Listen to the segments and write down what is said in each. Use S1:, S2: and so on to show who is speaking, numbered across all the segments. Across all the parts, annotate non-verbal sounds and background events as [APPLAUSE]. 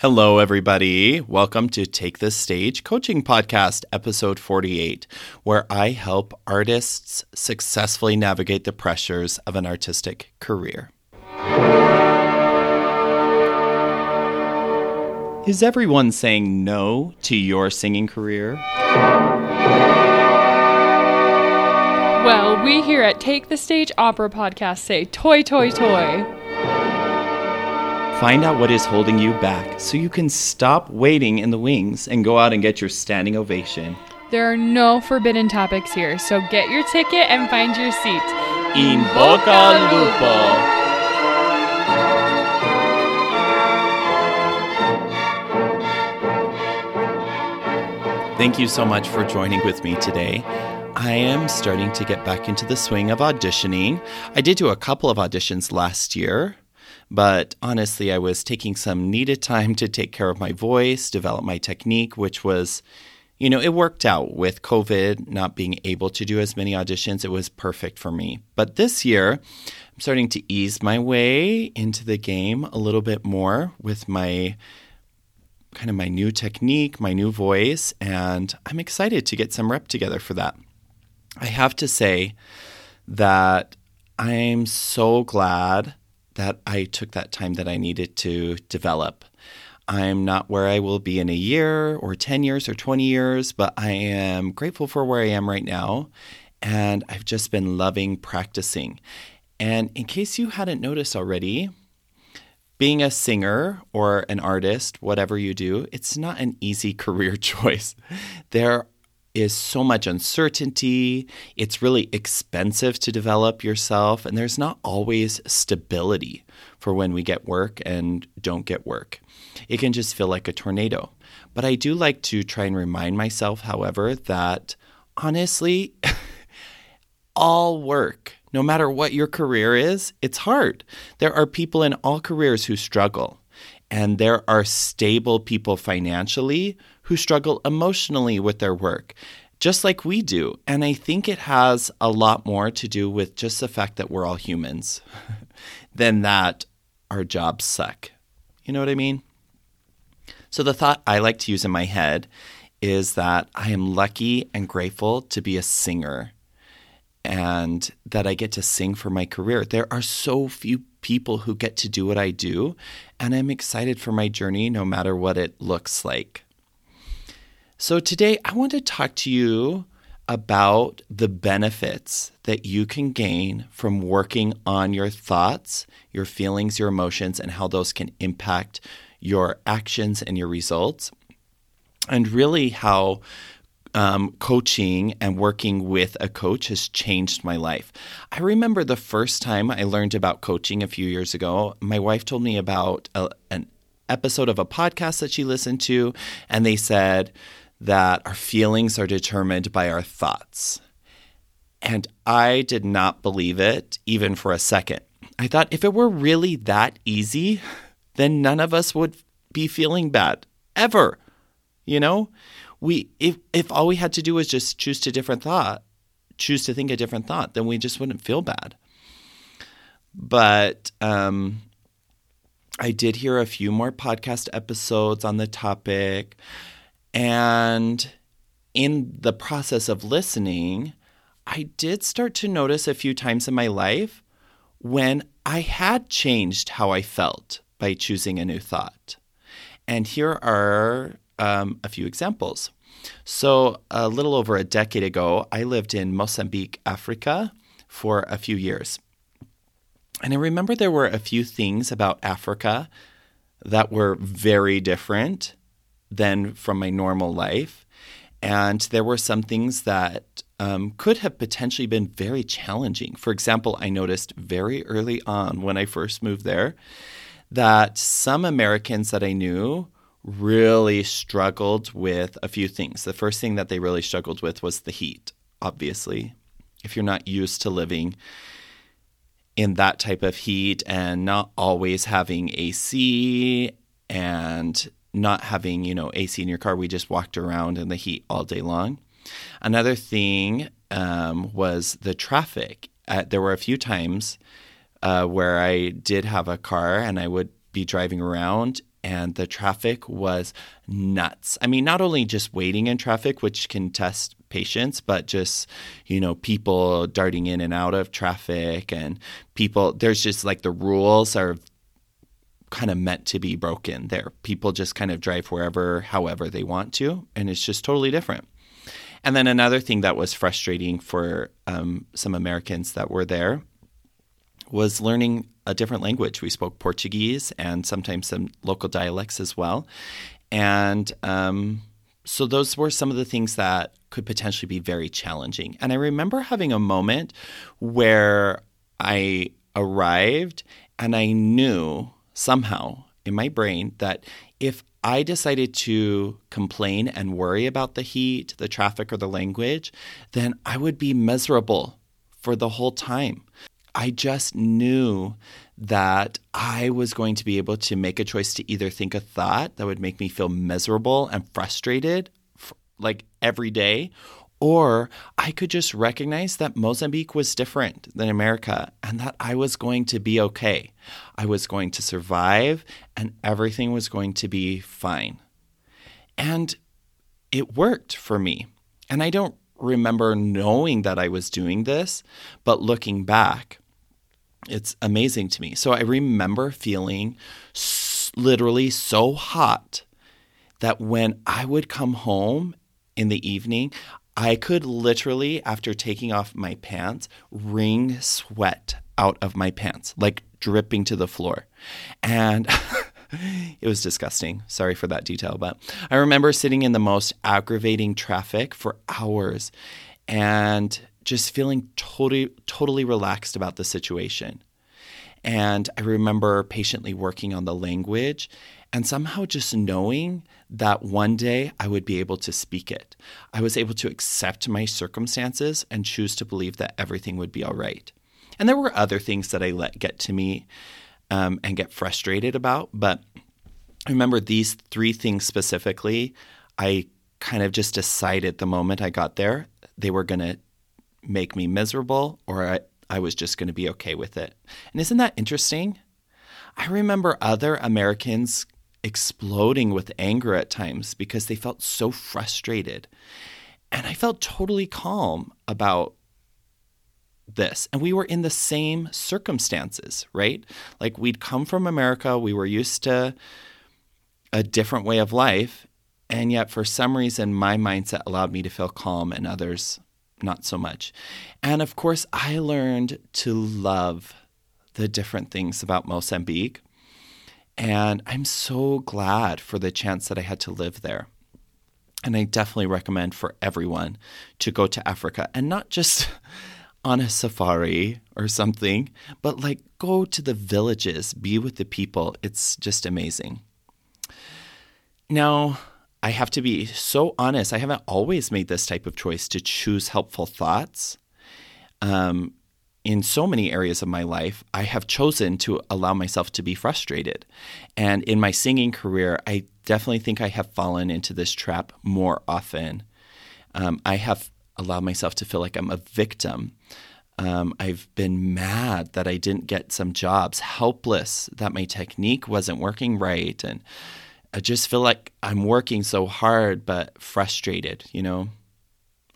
S1: Hello, everybody. Welcome to Take the Stage Coaching Podcast, episode 48, where I help artists successfully navigate the pressures of an artistic career. Is everyone saying no to your singing career?
S2: Well, we here at Take the Stage Opera Podcast say toi, toi, toi.
S1: Find out what is holding you back so you can stop waiting in the wings and go out and get your standing ovation.
S2: There are no forbidden topics here, so get your ticket and find your seat.
S1: In Boca Lupo. Thank you so much for joining with me today. I am starting to get back into the swing of auditioning. I did do a couple of auditions last year, but honestly, I was taking some needed time to take care of my voice, develop my technique, which was, you know, it worked out with COVID not being able to do as many auditions. It was perfect for me. But this year, I'm starting to ease my way into the game a little bit more with my kind of my new technique, my new voice, and I'm excited to get some rep together for that. I have to say that I'm so glad that I took that time that I needed to develop. I'm not where I will be in a year or 10 years or 20 years, but I am grateful for where I am right now. And I've just been loving practicing. And in case you hadn't noticed already, being a singer or an artist, whatever you do, it's not an easy [LAUGHS] career choice. There is so much uncertainty. It's really expensive to develop yourself, and there's not always stability for when we get work and don't get work. It can just feel like a tornado. But I do like to try and remind myself, however, that honestly, [LAUGHS] all work, no matter what your career is, it's hard. There are people in all careers who struggle. And there are stable people financially who struggle emotionally with their work, just like we do. And I think it has a lot more to do with just the fact that we're all humans [LAUGHS] than that our jobs suck. You know what I mean? So, the thought I like to use in my head is that I am lucky and grateful to be a singer and that I get to sing for my career. There are so few people who get to do what I do, and I'm excited for my journey no matter what it looks like. So, today I want to talk to you about the benefits that you can gain from working on your thoughts, your feelings, your emotions, and how those can impact your actions and your results. And really, how um, coaching and working with a coach has changed my life. I remember the first time I learned about coaching a few years ago, my wife told me about a, an episode of a podcast that she listened to, and they said, that our feelings are determined by our thoughts. And I did not believe it even for a second. I thought if it were really that easy, then none of us would be feeling bad ever. You know, we if if all we had to do was just choose to different thought, choose to think a different thought, then we just wouldn't feel bad. But um, I did hear a few more podcast episodes on the topic. And in the process of listening, I did start to notice a few times in my life when I had changed how I felt by choosing a new thought. And here are um, a few examples. So, a little over a decade ago, I lived in Mozambique, Africa for a few years. And I remember there were a few things about Africa that were very different than from my normal life. And there were some things that um, could have potentially been very challenging. For example, I noticed very early on when I first moved there that some Americans that I knew really struggled with a few things. The first thing that they really struggled with was the heat, obviously. If you're not used to living in that type of heat and not always having AC and not having, you know, AC in your car, we just walked around in the heat all day long. Another thing um, was the traffic. Uh, there were a few times uh, where I did have a car and I would be driving around and the traffic was nuts. I mean, not only just waiting in traffic, which can test patience, but just, you know, people darting in and out of traffic and people, there's just like the rules are kind of meant to be broken there. People just kind of drive wherever, however they want to, and it's just totally different. And then another thing that was frustrating for um, some Americans that were there was learning a different language. We spoke Portuguese and sometimes some local dialects as well. And um, so those were some of the things that could potentially be very challenging. And I remember having a moment where I arrived and I knew somehow in my brain that if I decided to complain and worry about the heat, the traffic, or the language, then I would be miserable for the whole time. I just knew that I was going to be able to make a choice to either think a thought that would make me feel miserable and frustrated like every day, or I could just recognize that Mozambique was different than America and that I was going to be okay. I was going to survive and everything was going to be fine. And it worked for me. And I don't remember knowing that I was doing this, but looking back, it's amazing to me. So I remember feeling literally so hot that when I would come home in the evening, I could literally, after taking off my pants, wring sweat out of my pants, like dripping to the floor. And [LAUGHS] it was disgusting. Sorry for that detail. But I remember sitting in the most aggravating traffic for hours and just feeling totally, totally relaxed about the situation. And I remember patiently working on the language and somehow just knowing that one day I would be able to speak it. I was able to accept my circumstances and choose to believe that everything would be all right. And there were other things that I let get to me um, and get frustrated about, but I remember these three things specifically. I kind of just decided the moment I got there they were going to make me miserable or I, I was just going to be okay with it. And isn't that interesting? I remember other Americans exploding with anger at times because they felt so frustrated. And I felt totally calm about this. And we were in the same circumstances, right? Like we'd come from America, we were used to a different way of life. And yet, for some reason, my mindset allowed me to feel calm and others not so much. And of course, I learned to love the different things about Mozambique. And I'm so glad for the chance that I had to live there. And I definitely recommend for everyone to go to Africa and not just [LAUGHS] on a safari or something, but like go to the villages, be with the people. It's just amazing. Now, I have to be so honest. I haven't always made this type of choice to choose helpful thoughts. Um, in so many areas of my life, I have chosen to allow myself to be frustrated. And in my singing career, I definitely think I have fallen into this trap more often. Um, I have allowed myself to feel like I'm a victim. Um, I've been mad that I didn't get some jobs, helpless that my technique wasn't working right. And I just feel like I'm working so hard, but frustrated, you know?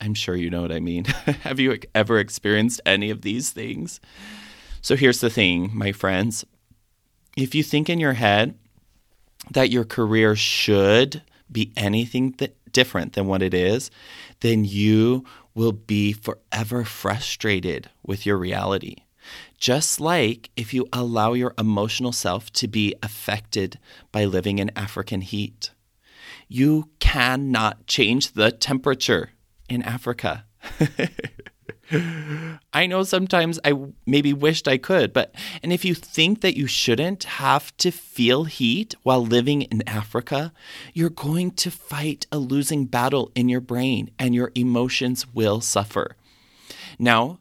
S1: I'm sure you know what I mean. [LAUGHS] Have you ever experienced any of these things? So here's the thing, my friends. If you think in your head that your career should be anything th- different than what it is, then you will be forever frustrated with your reality. Just like if you allow your emotional self to be affected by living in African heat. You cannot change the temperature in Africa. [LAUGHS] I know sometimes I maybe wished I could, but and if you think that you shouldn't have to feel heat while living in Africa, you're going to fight a losing battle in your brain and your emotions will suffer. Now,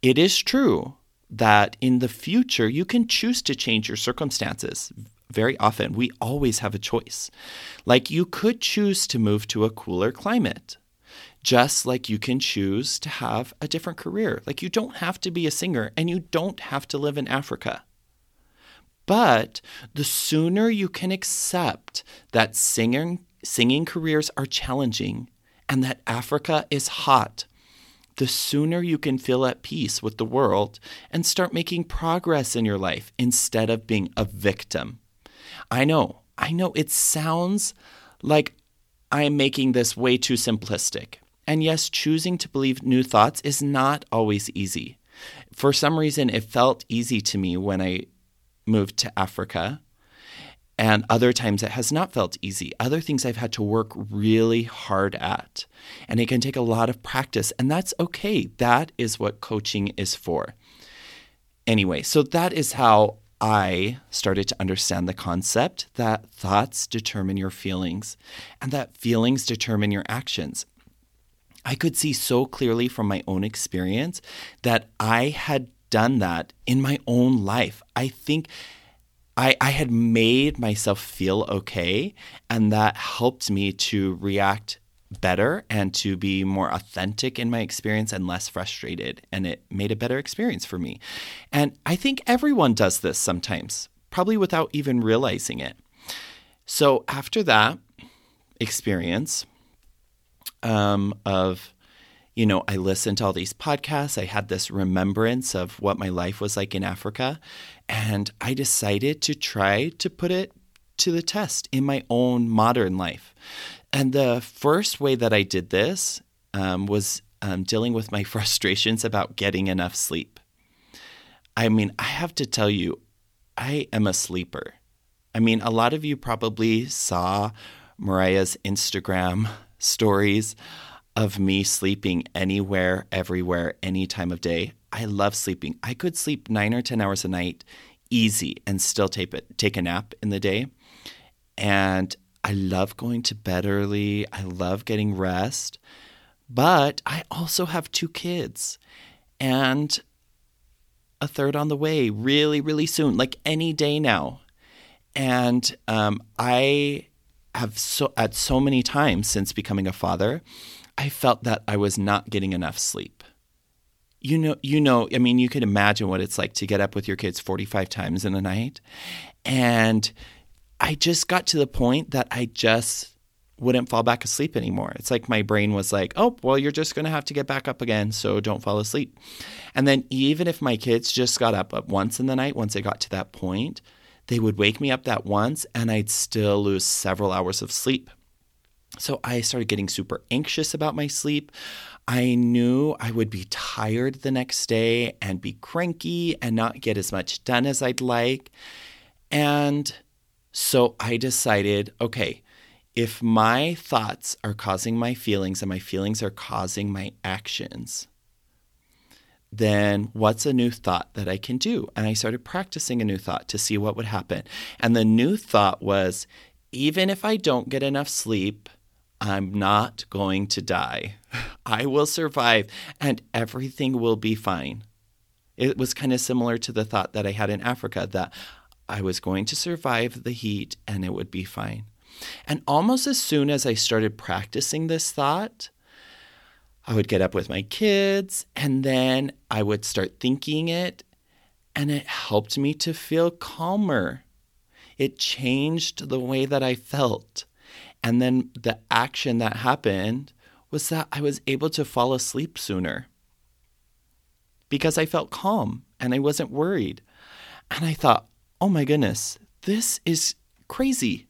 S1: it is true that in the future you can choose to change your circumstances. Very often, we always have a choice. Like you could choose to move to a cooler climate just like you can choose to have a different career. Like you don't have to be a singer and you don't have to live in Africa. But the sooner you can accept that singing, singing careers are challenging and that Africa is hot, the sooner you can feel at peace with the world and start making progress in your life instead of being a victim. I know, I know it sounds like I'm making this way too simplistic. And yes, choosing to believe new thoughts is not always easy. For some reason, it felt easy to me when I moved to Africa. And other times it has not felt easy. Other things I've had to work really hard at. And it can take a lot of practice. And that's okay. That is what coaching is for. Anyway, so that is how I started to understand the concept that thoughts determine your feelings and that feelings determine your actions. I could see so clearly from my own experience that I had done that in my own life. I think I, I had made myself feel okay, and that helped me to react better and to be more authentic in my experience and less frustrated. And it made a better experience for me. And I think everyone does this sometimes, probably without even realizing it. So after that experience um, of, you know, I listened to all these podcasts. I had this remembrance of what my life was like in Africa. And I decided to try to put it to the test in my own modern life. And the first way that I did this um, was um, dealing with my [LAUGHS] frustrations about getting enough sleep. I mean, I have to tell you, I am a sleeper. I mean, a lot of you probably saw Mariah's Instagram stories of me sleeping anywhere, everywhere, any time of day. I love sleeping. I could sleep nine or 10 hours a night easy and still take, it, take a nap in the day. And I love going to bed early. I love getting rest. But I also have two kids and a third on the way really, really soon, like any day now. And um, I have so at so many times since becoming a father, I felt that I was not getting enough sleep. You know, you know, I mean, you can imagine what it's like to get up with your kids 45 times in a night. And I just got to the point that I just wouldn't fall back asleep anymore. It's like my brain was like, oh, well, you're just going to have to get back up again, so don't fall asleep. And then even if my kids just got up uh, once in the night, once they got to that point, they would wake me up that once and I'd still lose several hours of sleep. So I started getting super anxious about my sleep. I knew I would be tired the next day and be cranky and not get as much done as I'd like. And so I decided okay, if my thoughts are causing my feelings and my feelings are causing my actions, then what's a new thought that I can do? And I started practicing a new thought to see what would happen. And the new thought was even if I don't get enough sleep, I'm not going to die. [LAUGHS] I will survive and everything will be fine. It was kind of similar to the thought that I had in Africa that I was going to survive the heat and it would be fine. And almost as soon as I started practicing this thought, I would get up with my kids and then I would start thinking it, and it helped me to feel calmer. It changed the way that I felt. And then the action that happened was that I was able to fall asleep sooner because I felt calm and I wasn't worried. And I thought, oh my goodness, this is crazy.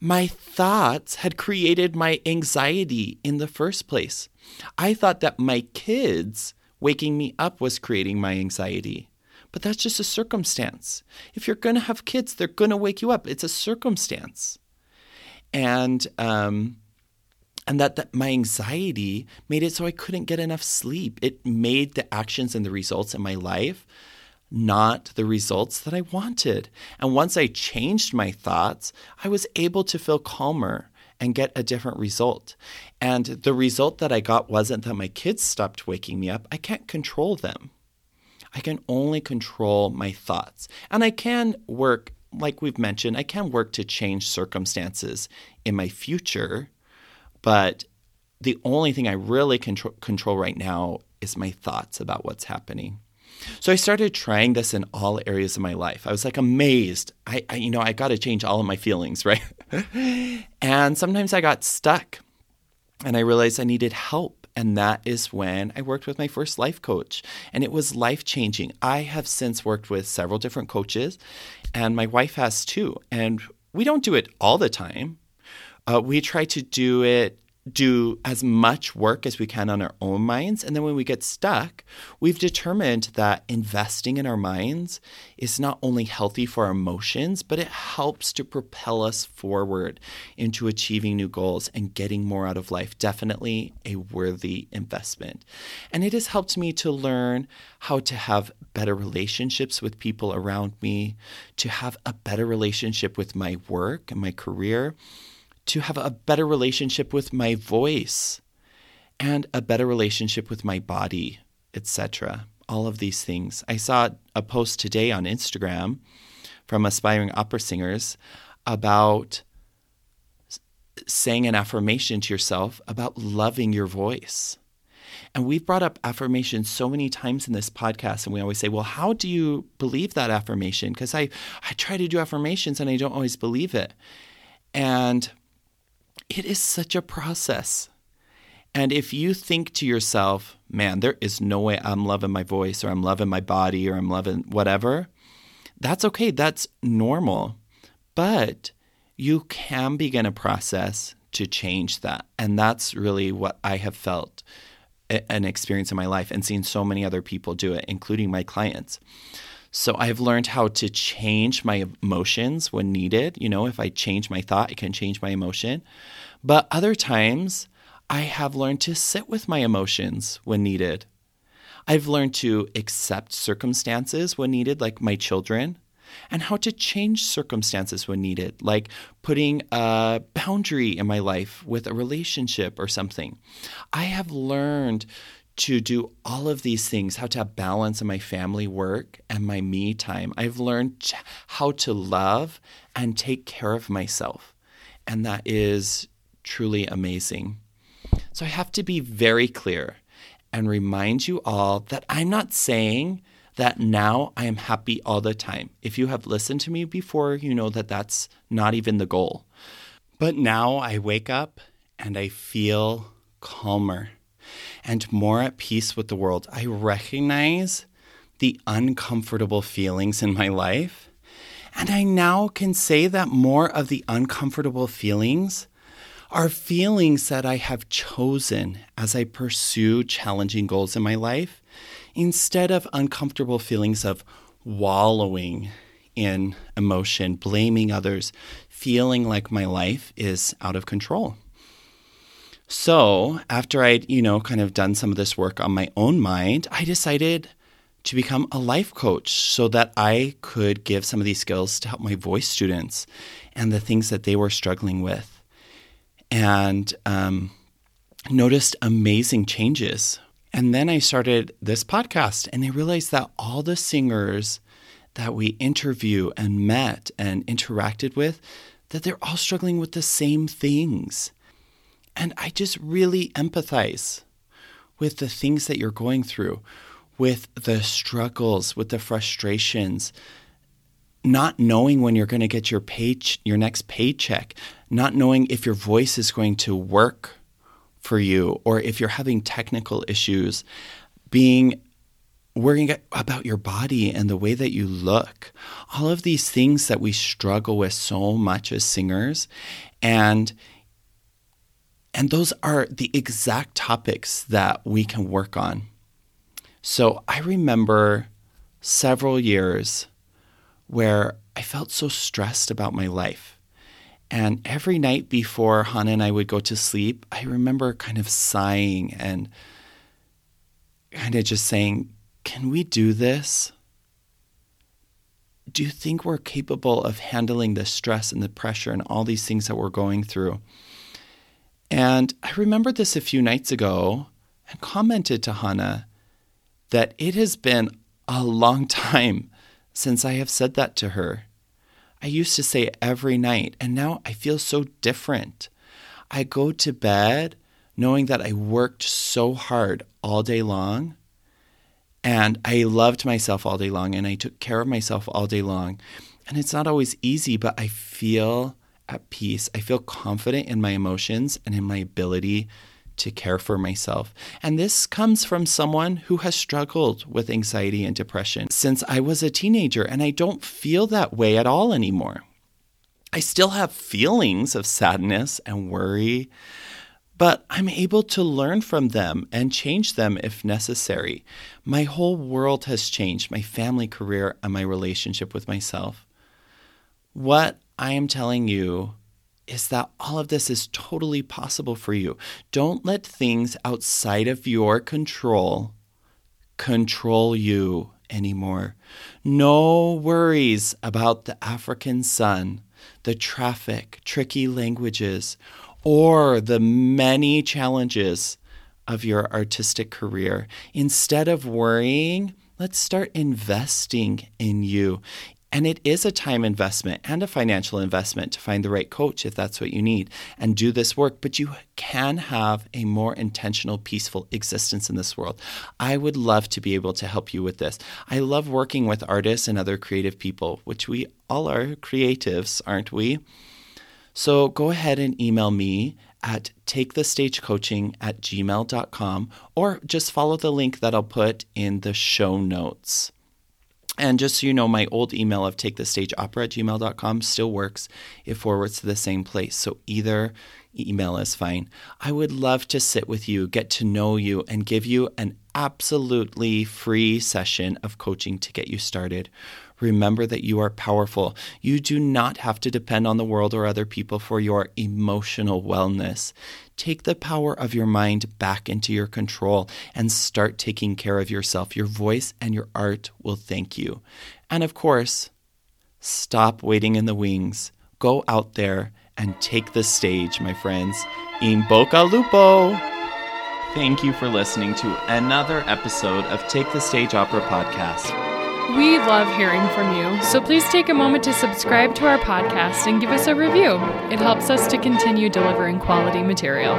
S1: My thoughts had created my anxiety in the first place. I thought that my kids waking me up was creating my anxiety. But that's just a circumstance. If you're going to have kids, they're going to wake you up. It's a circumstance. And, um, and that, that my anxiety made it so I couldn't get enough sleep. It made the actions and the results in my life not the results that I wanted. And once I changed my thoughts, I was able to feel calmer and get a different result. And the result that I got wasn't that my kids stopped waking me up. I can't control them. I can only control my thoughts. And I can work, like we've mentioned, I can work to change circumstances in my future. But the only thing I really control, control right now is my thoughts about what's happening. So I started trying this in all areas of my life. I was like amazed. I, I you know, I got to change all of my feelings, [LAUGHS] right? and sometimes I got stuck and I realized I needed help. And that is when I worked with my first life coach. And it was life changing. I have since worked with several different coaches, and my wife has too. And we don't do it all the time. Uh, we try to do it do as much work as we can on our own minds. And then when we get stuck, we've determined that investing in our minds is not only healthy for our emotions, but it helps to propel us forward into achieving new goals and getting more out of life. Definitely a worthy investment. And it has helped me to learn how to have better relationships with people around me, to have a better relationship with my work and my career to have a better relationship with my voice and a better relationship with my body, etc. All of these things. I saw a post today on Instagram from aspiring opera singers about saying an affirmation to yourself about loving your voice. And we've brought up affirmations so many times in this podcast, and we always say, Well, how do you believe that affirmation? Because I, I try to do affirmations and I don't always believe it. And it is such a process. And if you think to yourself, man, there is no way I'm loving my voice or I'm loving my body or I'm loving whatever, that's okay. That's normal. But you can begin a process to change that. And that's really what I have felt an experience in my life and seen so many other people do it, including my clients. So I've learned how to change my emotions when needed. You know, if I change my thought, I can change my emotion. But other times, I have learned to sit with my emotions when needed. I've learned to accept circumstances when needed, like my children, and how to change circumstances when needed, like putting a boundary in my life with a relationship or something. I have learned to do all of these things, how to have balance in my family work and my me time. I've learned how to love and take care of myself. And that is truly amazing. So I have to be very clear and remind you all that I'm not saying that now I am happy all the time. If you have listened to me before, you know that that's not even the goal. But now I wake up and I feel calmer and more at peace with the world. I recognize the uncomfortable feelings in my life. And I now can say that more of the uncomfortable feelings are feelings that I have chosen as I pursue challenging goals in my life instead of uncomfortable feelings of wallowing in emotion, blaming others, feeling like my life is out of control. So, after I'd, you know, kind of done some of this work on my own mind, I decided to become a life coach so that I could give some of these skills to help my voice students and the things that they were struggling with. And um, noticed amazing changes. And then I started this podcast and I realized that all the singers that we interview and met and interacted with, that they're all struggling with the same things. And I just really empathize with the things that you're going through, with the struggles, with the frustrations, not knowing when you're going to get your pay, your next paycheck, not knowing if your voice is going to work for you or if you're having technical issues, being worrying about your body and the way that you look. All of these things that we struggle with so much as singers and and those are the exact topics that we can work on. So I remember several years where I felt so stressed about my life. And every night before Hannah and I would go to sleep, I remember kind of sighing and kind of just saying, Can we do this? Do you think we're capable of handling the stress and the pressure and all these things that we're going through? And I remembered this a few nights ago and commented to Hannah that it has been a long time [LAUGHS] since I have said that to her. I used to say every night, and now I feel so different. I go to bed knowing that I worked so hard all day long, And I loved myself all day long and I took care of myself all day long. And it's not always easy, but I feel at peace. I feel confident in my emotions and in my ability to care for myself. And this comes from someone who has struggled with anxiety and depression since I was a teenager, and I don't feel that way at all anymore. I still have feelings of sadness and worry, but I'm able to learn from them and change them if necessary. My whole world has changed my family, career, and my relationship with myself. What I am telling you is that all of this is totally possible for you. Don't let things outside of your control control you anymore. No worries about the African sun, the traffic, tricky languages, or the many challenges of your artistic career. Instead of worrying, let's start investing in you. And it is a time investment and a financial investment to find the right coach if that's what you need and do this work. But you can have a more intentional, peaceful existence in this world. I would love to be able to help you with this. I love working with artists and other creative people, which we all are creatives, aren't we? So go ahead and email me at takethestagecoaching at gmail.com or just follow the link that I'll put in the show notes. And just so you know, my old email of takethestageopera at gmail.com still works. It forwards to the same place. So either email is fine. I would love to sit with you, get to know you, and give you an absolutely free session of coaching to get you started. Remember that you are powerful. You do not have to depend on the world or other people for your emotional wellness. Take the power of your mind back into your control and start taking care of yourself. Your voice and your art will thank you. And of course, stop waiting in the wings. Go out there and take the stage, my friends. In Boca Lupo! Thank you for listening to another episode of Take the Stage Opera podcast.
S2: We love hearing from you, so please take a moment to subscribe to our podcast and give us a review. It helps us to continue delivering quality material.